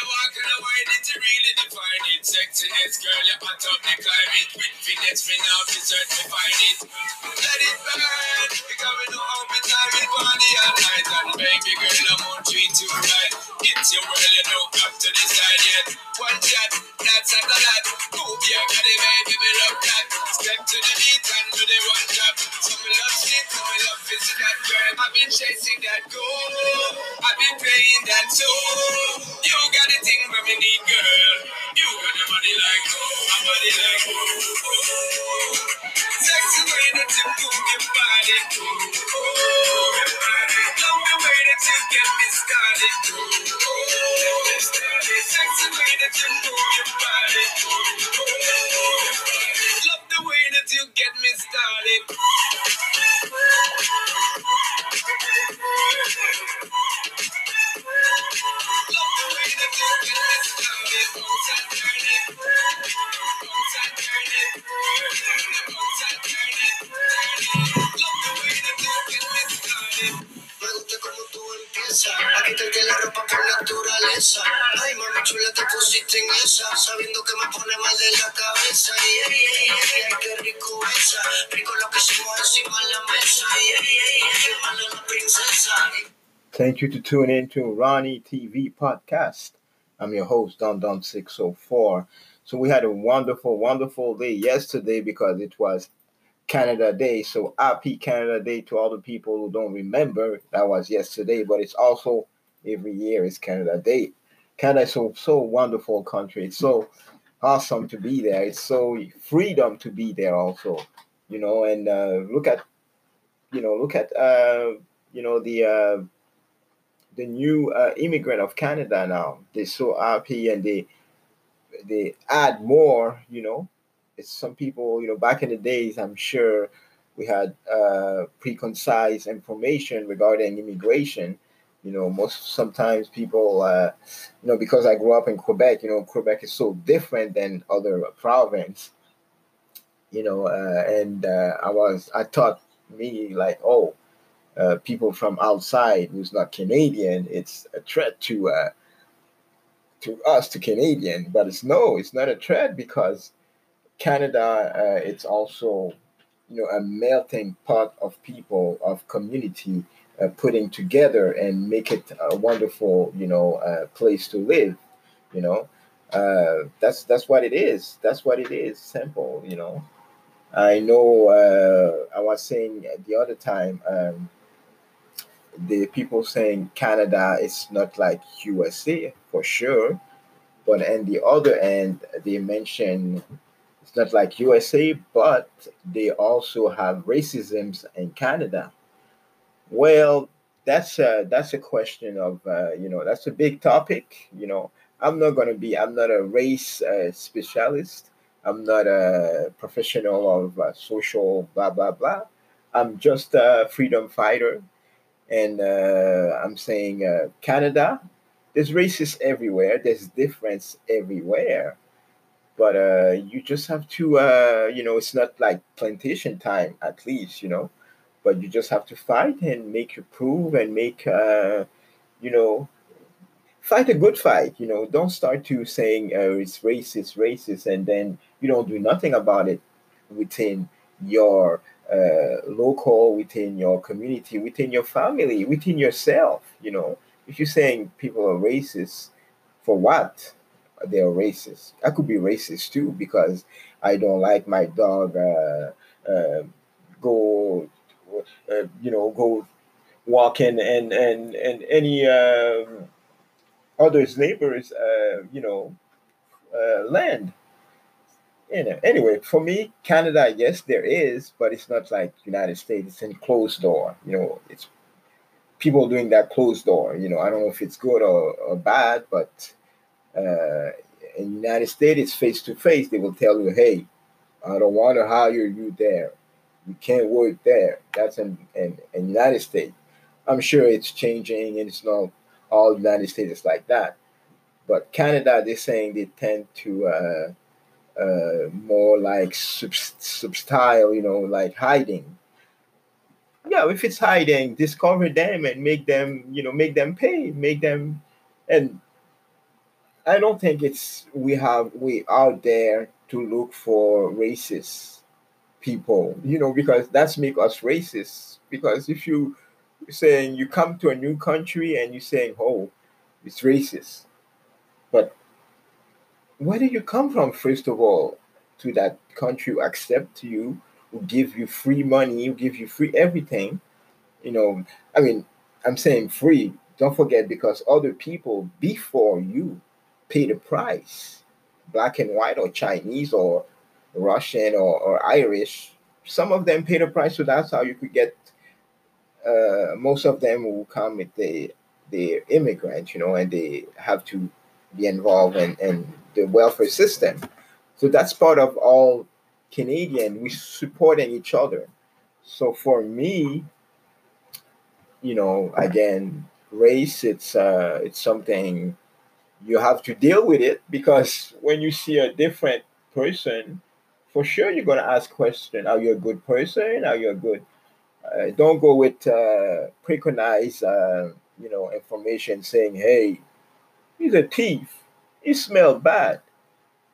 you walk in the way that you really define it. Sexiness, girl, you're hot up the climate. With finesse, fin now to certify it. Let it burn, because we know how we time it party all night. And baby girl, I'm gonna treat you right. It's your world, know, up to the side yet. One shot, that's a lot. Move your body, baby, me love that. Step to the beat and do the one drop. So me love shit, so me love visit that girl. I've been chasing that goal. I've been playing that soul. You got the thing where me need, girl. You got the body like oh, a body like oh, oh, oh. Sexy way that you move your body. Oh, oh, oh. your body. You get me started. Way that you move your body. Love the way that you get me started. Thank you to tune in to Ronnie TV podcast. I'm your host, Don Don 604. So we had a wonderful, wonderful day yesterday because it was Canada Day. So happy Canada Day to all the people who don't remember that was yesterday, but it's also every year is Canada Day. Canada is so so wonderful country. It's so awesome to be there. It's so freedom to be there also. You know, and uh, look at you know, look at uh, you know the uh the new uh, immigrant of Canada now. They're so happy and they they add more. You know, it's some people. You know, back in the days, I'm sure we had uh, preconcise information regarding immigration. You know, most sometimes people, uh, you know, because I grew up in Quebec. You know, Quebec is so different than other province. You know, uh, and uh, I was I thought me like, oh, uh, people from outside who's not Canadian, it's a threat to uh, to us, to Canadian. But it's no, it's not a threat because Canada, uh, it's also you know a melting pot of people of community uh, putting together and make it a wonderful you know uh, place to live. You know, uh, that's that's what it is. That's what it is. Simple. You know. I know. I was saying the other time. Um, the people saying Canada is not like USA for sure, but on the other end, they mention it's not like USA, but they also have racisms in Canada. Well, that's a that's a question of uh, you know that's a big topic. You know, I'm not gonna be I'm not a race uh, specialist. I'm not a professional of uh, social blah blah blah. I'm just a freedom fighter and uh, I'm saying uh, Canada, there's racists everywhere. There's difference everywhere, but uh, you just have to, uh, you know, it's not like plantation time at least, you know, but you just have to fight and make your prove and make, uh, you know, fight a good fight. You know, don't start to saying uh, it's racist, racist, and then you don't do nothing about it within your uh, local, within your community, within your family, within yourself. You know, if you're saying people are racist, for what? They are racist. I could be racist too because I don't like my dog uh, uh, go, uh, you know, go walking and and and any um, others neighbors, uh, you know, land you know, anyway, for me, Canada, yes, there is, but it's not like United States. It's in closed door. You know, it's people doing that closed door. You know, I don't know if it's good or, or bad, but uh, in United States, it's face to face. They will tell you, hey, I don't want to hire you there. You can't work there. That's in, in, in United States. I'm sure it's changing and it's not all United States is like that. But Canada, they're saying they tend to uh, uh, more like sub, sub style, you know, like hiding. Yeah, if it's hiding, discover them and make them, you know, make them pay, make them, and I don't think it's we have we out there to look for racist people, you know, because that's make us racist. Because if you saying you come to a new country and you saying, "Oh, it's racist," but where did you come from? First of all, to that country who accept you, who give you free money, who give you free everything. You know, I mean, I'm saying free. Don't forget because other people before you pay the price, black and white or Chinese or Russian or, or Irish. Some of them pay the price, so that's how you could get. Uh, most of them will come with the the you know, and they have to be involved in, in the welfare system. So that's part of all Canadian. We supporting each other. So for me, you know, again, race it's uh it's something you have to deal with it because when you see a different person for sure you're to ask question are you a good person are you a good uh, don't go with uh, preconize uh, you know information saying hey he's a thief he smell bad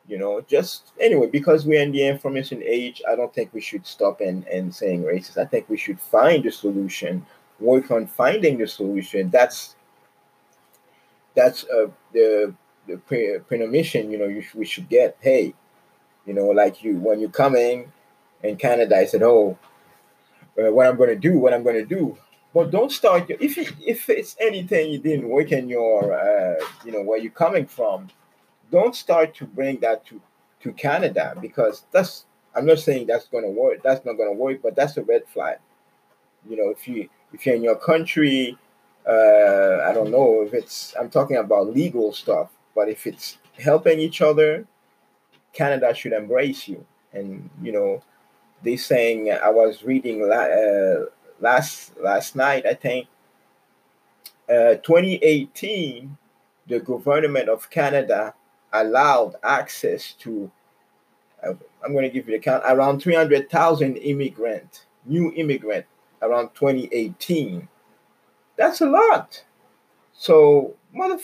you know just anyway because we're in the information age i don't think we should stop and, and saying racist. I think we should find the solution work on finding the solution. That's that's uh, the the pre- prenomition you know you sh- we should get hey you know, like you when you come in in Canada, I said, "Oh, uh, what I'm going to do, what I'm going to do." But don't start your, if if it's anything you didn't work in your, uh, you know, where you're coming from. Don't start to bring that to to Canada because that's. I'm not saying that's going to work. That's not going to work, but that's a red flag. You know, if you if you're in your country, uh, I don't know if it's. I'm talking about legal stuff, but if it's helping each other, Canada should embrace you. And you know, they saying I was reading uh, last last night. I think uh, 2018, the government of Canada allowed access to. Uh, I'm going to give you the count. Around 300,000 immigrant, new immigrant, around 2018. That's a lot. So, mother,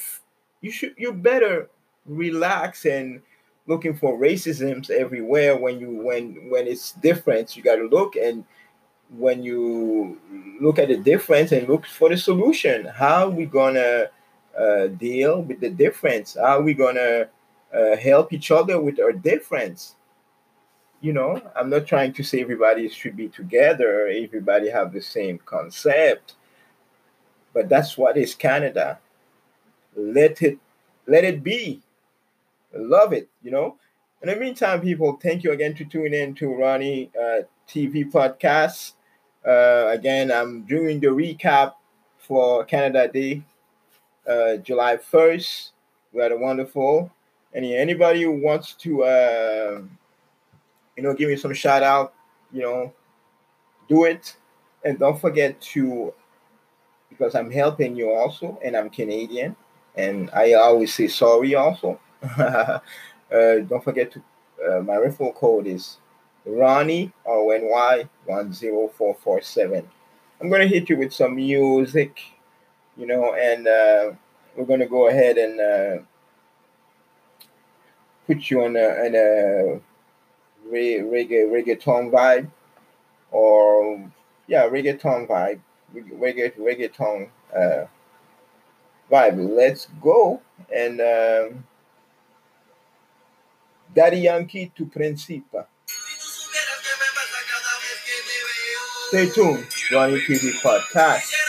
you should you better relax and looking for racisms everywhere when you when when it's different you got to look and when you look at the difference and look for the solution how are we gonna uh, deal with the difference how are we gonna uh, help each other with our difference you know i'm not trying to say everybody should be together everybody have the same concept but that's what is canada let it let it be love it, you know. In the meantime, people, thank you again to tune in to Ronnie uh, TV podcast. Uh, again, I'm doing the recap for Canada Day, uh, July 1st. We had a wonderful. Any anybody who wants to, uh, you know, give me some shout out, you know, do it, and don't forget to, because I'm helping you also, and I'm Canadian, and I always say sorry also. uh, don't forget to uh, my referral code is Ronnie or NY one zero four four seven. I'm gonna hit you with some music, you know, and uh, we're gonna go ahead and uh, put you on a, in a reggae reggaeton vibe, or yeah, reggaeton vibe, reggae reggaeton uh, vibe. Let's go and. Um, Daddy Yankee to Principa. Stay tuned, Ronnie TV Podcast.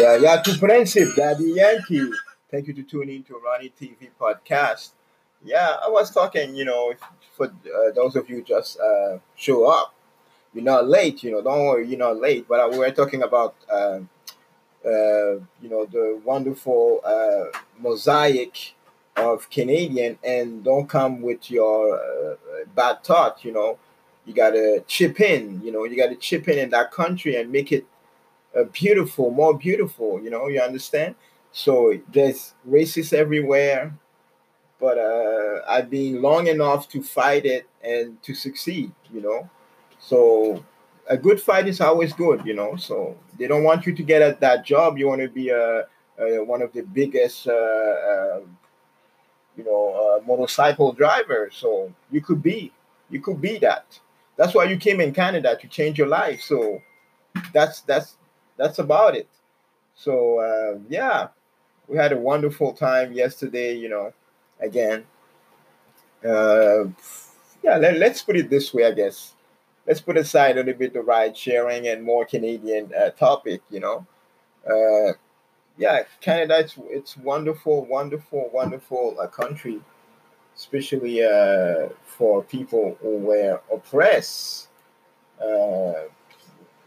Yeah, yeah. To Friendship, Daddy Yankee. Thank you to tuning in to Ronnie TV podcast. Yeah, I was talking, you know, for uh, those of you just uh, show up, you're not late, you know, don't worry, you're not late. But we were talking about, uh, uh, you know, the wonderful uh, mosaic of Canadian and don't come with your uh, bad thought, you know. You got to chip in, you know, you got to chip in in that country and make it uh, beautiful, more beautiful. You know, you understand? So there's racists everywhere, but uh, I've been long enough to fight it and to succeed. You know, so a good fight is always good. You know, so they don't want you to get at that job. You want to be a, one of the biggest. Uh, uh, you know, uh, motorcycle driver. So you could be, you could be that. That's why you came in Canada to change your life. So that's that's that's about it. So uh, yeah, we had a wonderful time yesterday. You know, again, uh, yeah. Let, let's put it this way, I guess. Let's put aside a little bit the ride sharing and more Canadian uh, topic. You know, uh, yeah, Canada. It's it's wonderful, wonderful, wonderful uh, country, especially uh, for people who were oppressed. Uh,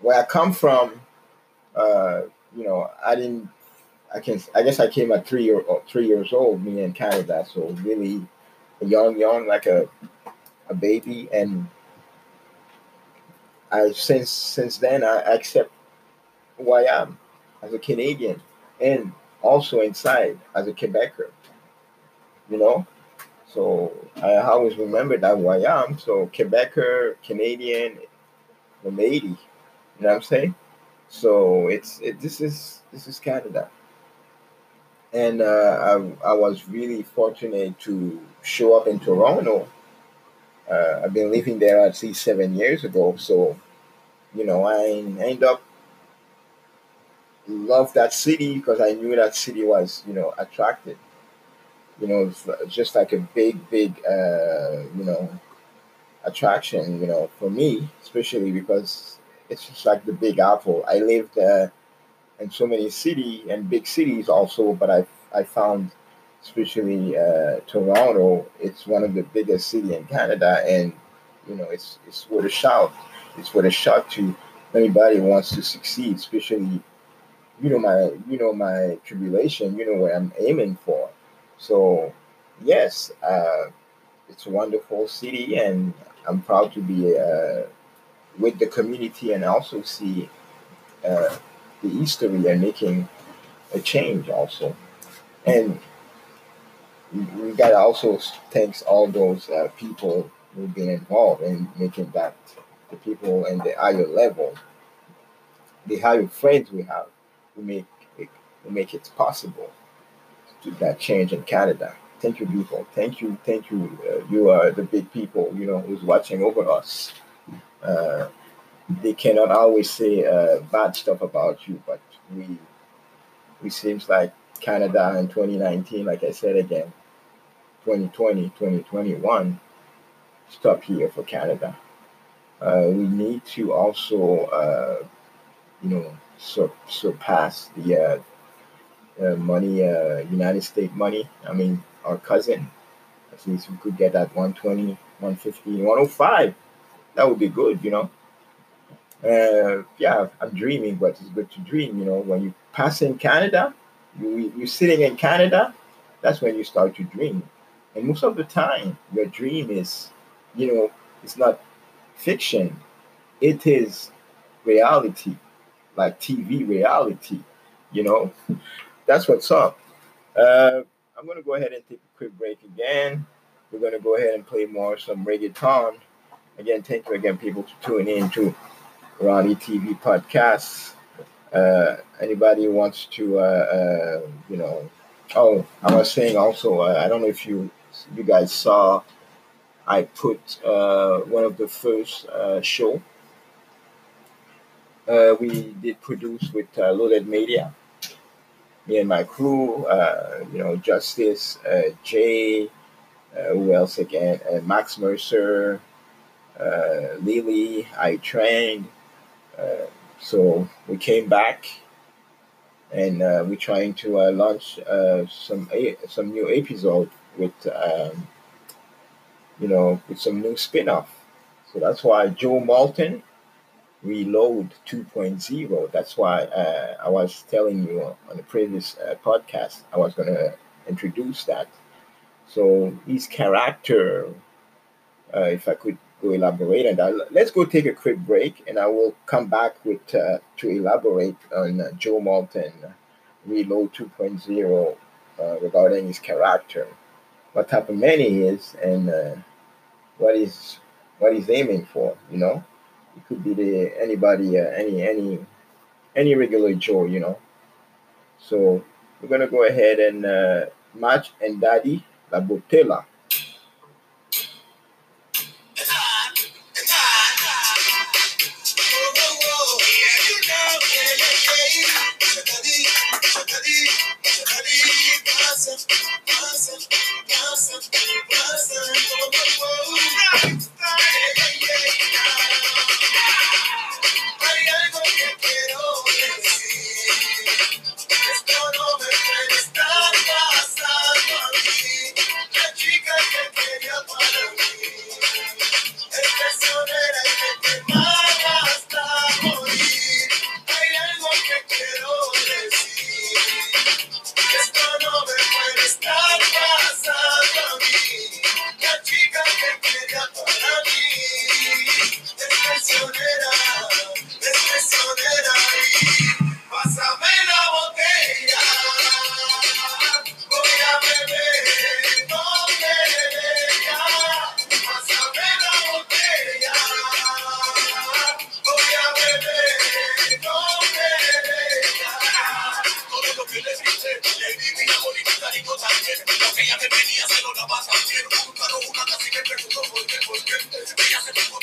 where I come from, uh, you know, I didn't. I can. I guess I came at three or three years old. Me in Canada, so really young, young, like a a baby, and I since since then I accept who I am as a Canadian, and also inside as a Quebecer. You know, so I always remember that who I am. So Quebecer, Canadian, lady. You know what I'm saying? So it's it, this is this is Canada, and uh, I I was really fortunate to show up in Toronto. Uh, I've been living there at least seven years ago, so you know I end up love that city because I knew that city was you know attracted. You know, just like a big big uh, you know attraction. You know, for me especially because it's just like the Big Apple. I lived uh, in so many city and big cities also, but I I found especially uh, Toronto. It's one of the biggest city in Canada, and you know it's it's with a shout. It's with a shout to anybody who wants to succeed, especially you know my you know my tribulation. You know what I'm aiming for. So yes, uh, it's a wonderful city, and I'm proud to be. Uh, with the community and also see uh, the history and making a change also. And we, we got to also thanks all those uh, people who've been involved in making that the people in the higher level, the higher friends we have, who make it, who make it possible to that change in Canada. Thank you, people. Thank you, thank you. Uh, you are the big people, you know, who's watching over us uh, they cannot always say uh, bad stuff about you, but we we seems like Canada in 2019, like I said again, 2020, 2021, stop here for Canada. Uh, we need to also, uh, you know, sur- surpass the uh, money, uh, United States money. I mean, our cousin. At least we could get that 120, 150, 105 that would be good, you know. Uh, yeah, I'm dreaming, but it's good to dream, you know. When you pass in Canada, you you're sitting in Canada, that's when you start to dream. And most of the time, your dream is you know, it's not fiction. It is reality, like TV reality. You know, that's what's up. Uh, I'm gonna go ahead and take a quick break again. We're gonna go ahead and play more some reggaeton. Again, thank you again, people, to tune in to Ronnie TV podcasts. Uh, anybody wants to, uh, uh, you know, oh, I was saying also, uh, I don't know if you you guys saw, I put uh, one of the first uh, show we did produce with Loaded Media. Me and my crew, you know, Justice, Jay, who else again? Max Mercer, uh, Lily, I trained. Uh, so we came back and uh, we're trying to uh, launch uh, some a- some new episode with um, you know with some new spin-off. So that's why Joe Malton Reload 2.0. That's why uh, I was telling you on the previous uh, podcast I was going to introduce that. So his character, uh, if I could go elaborate on that, let's go take a quick break, and I will come back with uh, to elaborate on uh, Joe Malton Reload 2.0 uh, regarding his character, what type of man he is, and uh, what is what he's aiming for. You know, it could be the anybody, uh, any any any regular Joe. You know, so we're gonna go ahead and uh, match and Daddy La Botella. Thank you.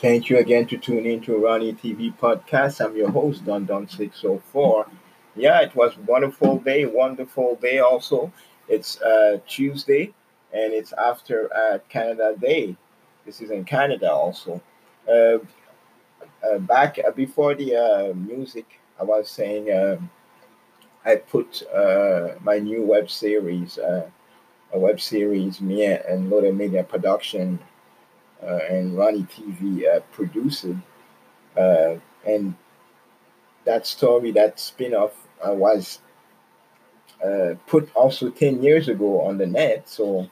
Thank you again to tune in to Ronnie TV podcast. I'm your host, Don Don 604. Yeah, it was wonderful day, wonderful day also. It's uh, Tuesday and it's after uh, Canada Day. This is in Canada also. Uh, uh, back uh, before the uh, music, I was saying um I put uh, my new web series, uh, a web series, me and Loaded Media Production uh, and Ronnie TV uh, produced it. Uh, and that story, that spin off, uh, was uh, put also 10 years ago on the net. So,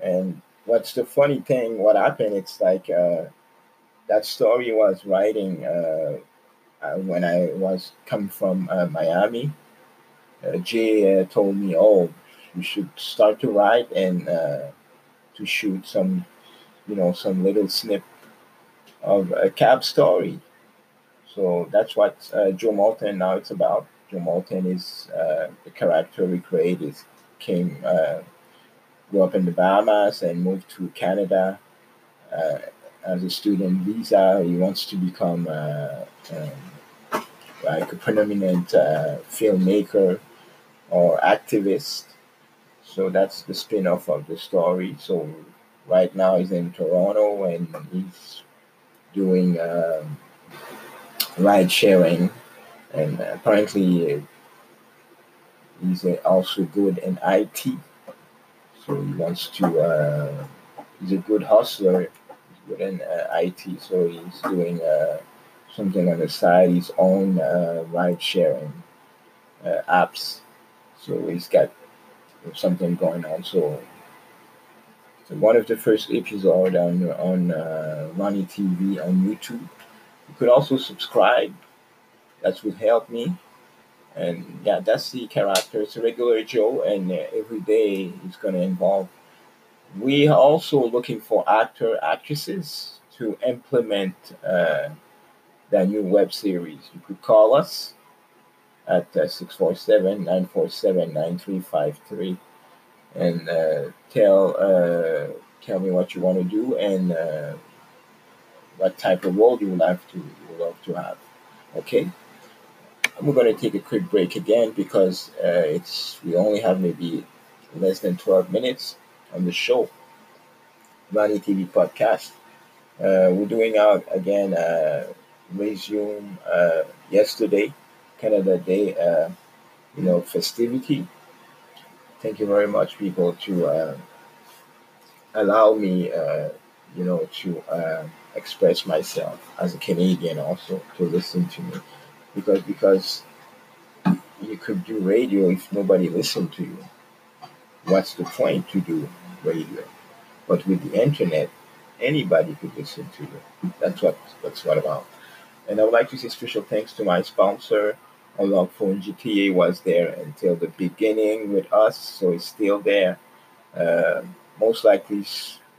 and what's the funny thing, what happened, it's like uh, that story was writing uh, uh, when I was come from uh, Miami. Uh, Jay uh, told me, "Oh, you should start to write and uh, to shoot some, you know, some little snip of a cab story. So that's what uh, Joe Moulton now it's about. Joe Moulton is uh, the character we created. Came, uh, grew up in the Bahamas and moved to Canada uh, as a student visa. He wants to become uh, um, like a prominent uh, filmmaker or activist. So that's the spin off of the story. So right now he's in Toronto and he's doing um, ride sharing, and apparently he's also good in IT. So he wants to. Uh, he's a good hustler. He's good in uh, IT. So he's doing uh, something on the side. His own uh, ride sharing uh, apps. So he's got something going on. So one of the first episodes on on uh, Ronnie TV on YouTube. You could also subscribe. That would help me. And yeah, that's the character. It's a regular Joe, and uh, every day going to involve. We are also looking for actor actresses to implement uh, that new web series. You could call us at uh, 647 947 9353 and uh, tell uh, tell me what you want to do and uh, what type of role you would like to would love to have. Okay, we're going to take a quick break again because uh, it's we only have maybe less than 12 minutes on the show. Ronnie TV podcast. Uh, we're doing out again. Uh, resume yesterday Canada Day, you know, festivity. Thank you very much, people, to uh, allow me, uh, you know, to uh, express myself as a Canadian, also to listen to me, because because you could do radio if nobody listened to you. What's the point to do radio? But with the internet, anybody could listen to you. That's what that's what about. And I would like to say special thanks to my sponsor, Phone GTA was there until the beginning with us, so it's still there. Uh, most likely,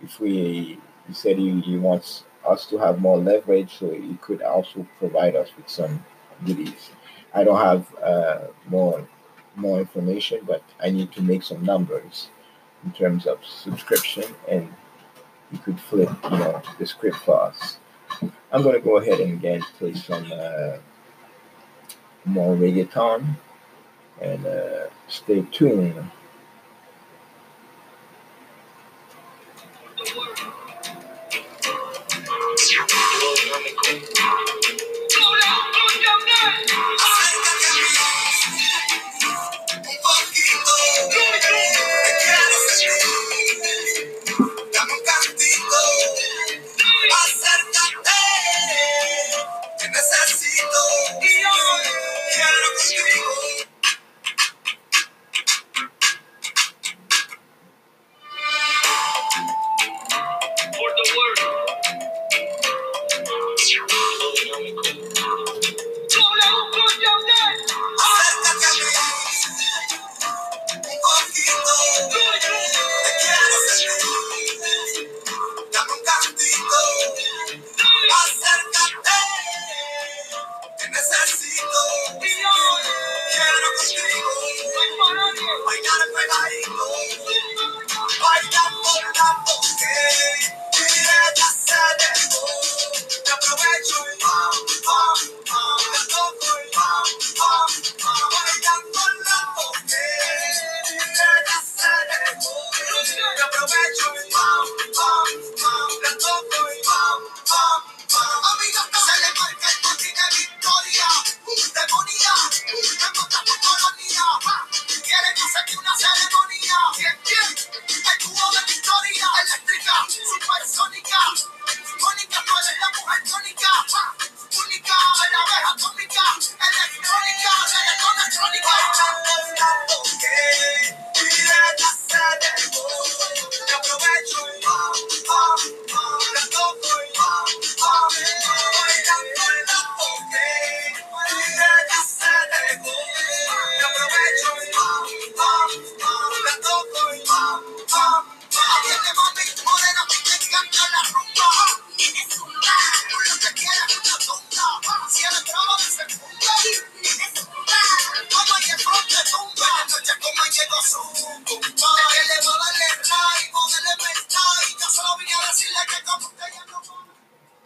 if we he said he, he wants us to have more leverage, so he could also provide us with some goodies. I don't have uh, more more information, but I need to make some numbers in terms of subscription, and he could flip, you know, the script for us. I'm to go ahead and again play some. Uh, more reggaeton, and uh, stay tuned.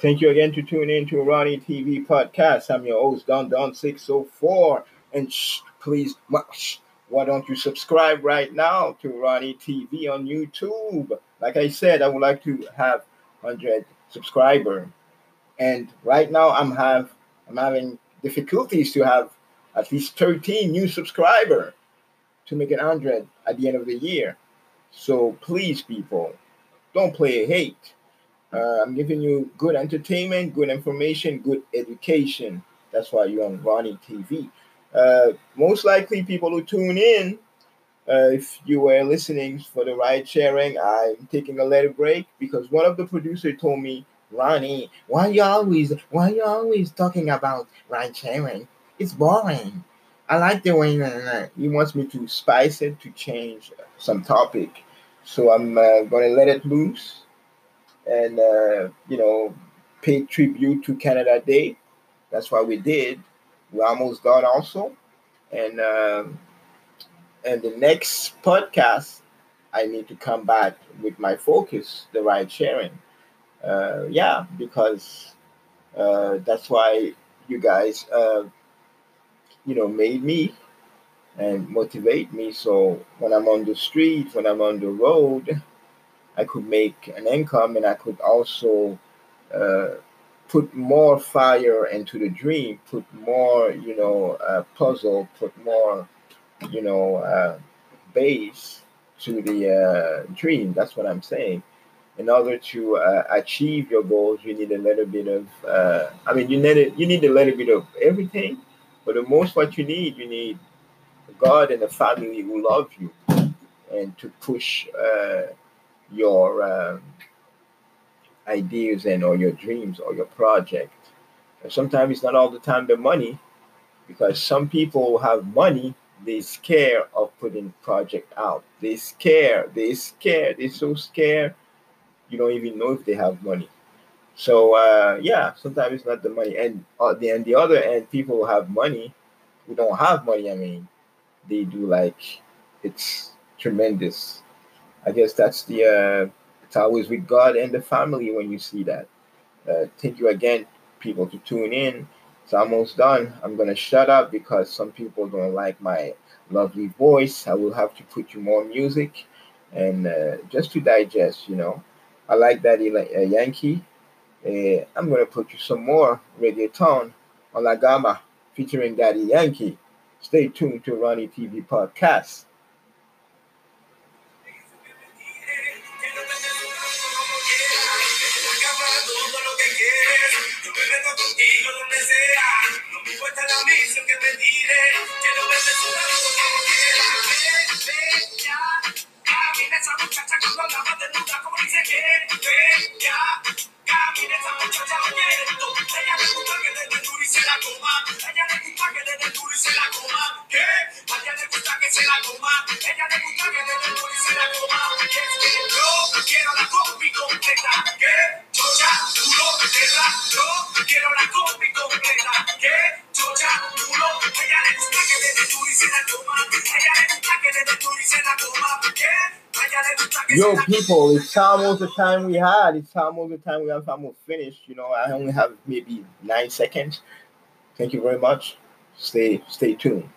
Thank you again to tune in to Ronnie TV podcast. I'm your host, Don Don 604. And shh, please, shh, why don't you subscribe right now to Ronnie TV on YouTube? Like I said, I would like to have 100 subscriber. And right now I'm have I'm having difficulties to have at least 13 new subscriber to make it 100 at the end of the year. So please, people, don't play hate. Uh, I'm giving you good entertainment, good information, good education. That's why you're on Ronnie TV. Uh, most likely, people who tune in, uh, if you were listening for the ride sharing, I'm taking a little break because one of the producers told me, Ronnie, why you always why you always talking about ride sharing? It's boring. I like the way he wants me to spice it to change some topic. So I'm uh, gonna let it loose and uh, you know pay tribute to Canada Day. That's why we did. We're almost done also, and um, and the next podcast I need to come back with my focus, the ride sharing. Uh, yeah, because uh, that's why you guys, uh, you know, made me and motivate me. So when I'm on the street, when I'm on the road, I could make an income and I could also uh, put more fire into the dream, put more, you know, uh, puzzle, put more, you know, uh, base to the uh, dream. That's what I'm saying. In order to uh, achieve your goals, you need a little bit of. Uh, I mean, you need it. You need a little bit of everything, but the most what you need, you need God and a family who love you, and to push your um, ideas and or your dreams or your project. And sometimes it's not all the time the money, because some people have money, they scare of putting project out. They scare, they scare, they're so scared, you don't even know if they have money. So uh, yeah, sometimes it's not the money, and uh, the and the other end, people have money who don't have money. I mean, they do like it's tremendous. I guess that's the uh, it's always with God and the family when you see that. Uh, thank you again, people, to tune in. It's almost done. I'm gonna shut up because some people don't like my lovely voice. I will have to put you more music and uh, just to digest. You know, I like that uh, Yankee. Uh, I'm gonna put you some more reggaeton on La Gama featuring Daddy Yankee. Stay tuned to Ronnie TV podcast. todo lo que quieres. Yo me meto contigo donde sea. No me importa la misión que me tire. Quiero verte sudando como quieras. Ven, ya. Camina esa muchacha cuando la vas desnuda como dice que. Ven, ya. Camina esa muchacha oyendo. Ella le gusta que desde duro y se la coma. Ella le gusta que desde duro y se la coma. ¿Qué? A ella le gusta que se la coma. Ella le gusta que desde duro y se la coma. Y es que yo quiero la combi completa. ¿Qué? Yo, people, it's almost the time we had. It's almost the time we have almost finished. You know, I only have maybe nine seconds. Thank you very much. Stay, stay tuned.